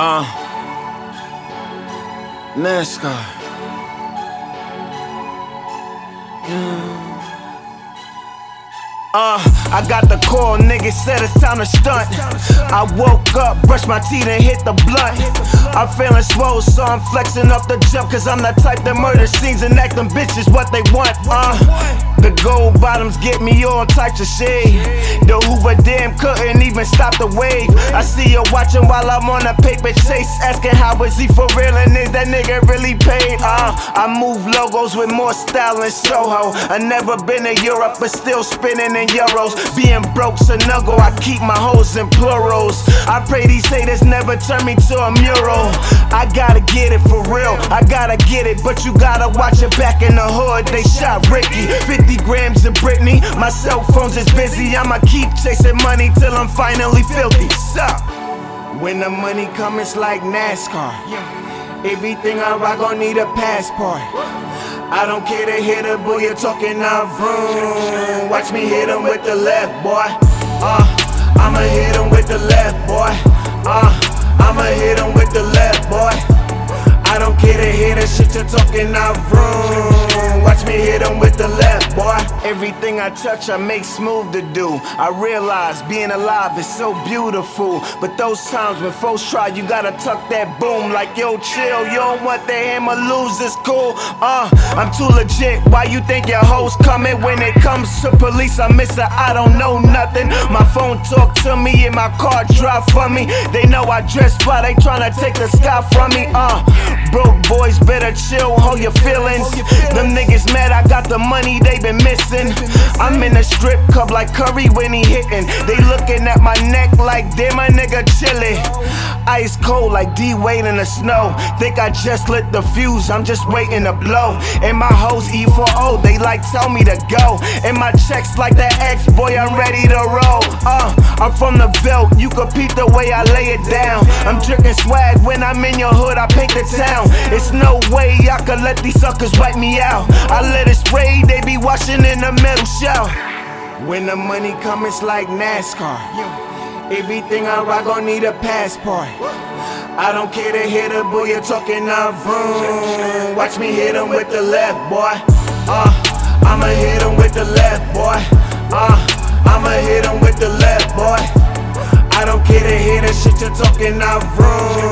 Uh, NASCAR. Uh, I got the call, nigga said it's time to stunt. I woke up, brushed my teeth, and hit the blunt. I'm feeling swole, so I'm flexing up the jump, cause I'm the type that murder scenes and act them bitches what they want. Uh, the gold bottoms get me all types of shade. The Hoover Dam couldn't even stop the wave. I see you watching while I'm on a paper chase, asking how is he for real and is that nigga really paid? Uh, I move logos with more style than Soho. I never been to Europe, but still spinning in euros. Being broke's a nuggle, I keep my hoes in plurals. I pray these haters never turn me to a mural. I gotta get it for real, I gotta get it, but you gotta watch it back in the hood. They shot Ricky, 50 grams of Britney. My cell phone's is busy, I'ma keep chasing money till I'm finally filthy. Sup? When the money comes, it's like NASCAR. Everything I rock gon' need a passport. I don't care to hit a boy, you're talking out room. Watch me hit him with the left, boy. Uh, I'ma hit him with the left, boy. Uh, I'ma hit him shit you're talking out room. Watch me hit him with the left. Everything I touch, I make smooth to do. I realize being alive is so beautiful. But those times when folks try, you gotta tuck that boom. Like, yo, chill, you don't want the hammer lose, it's cool. Uh, I'm too legit. Why you think your hoes coming? When it comes to police, I miss Mr. I don't know nothing. My phone talk to me and my car drive for me. They know I dress fly, they tryna take the sky from me. Uh, broke boys better chill, hold your feelings. Them niggas mad, I got the money they been missing. I'm in a strip club like Curry when he hitting. They looking at my neck like, damn, my nigga chillin'. Ice cold like D Wade in the snow. Think I just lit the fuse, I'm just waiting to blow. And my hoes E4O, they like tell me to go. And my checks like that X, boy, I'm ready to roll. Uh, I'm from the belt, you peep the way I lay it down. I'm drinking swag when I'm in your hood, I paint the town. It's no way I could let these suckers wipe me out. I let it spray, in the metal shower. When the money come, it's like NASCAR. Everything I rock gon' need a passport. I don't care to hear the boy, you're talking out room. Watch me hit him with the left, boy. Uh, I'ma hit him with the left, boy. Uh, I'ma hit him with the left, boy. I don't care to hear the shit you're talking out room.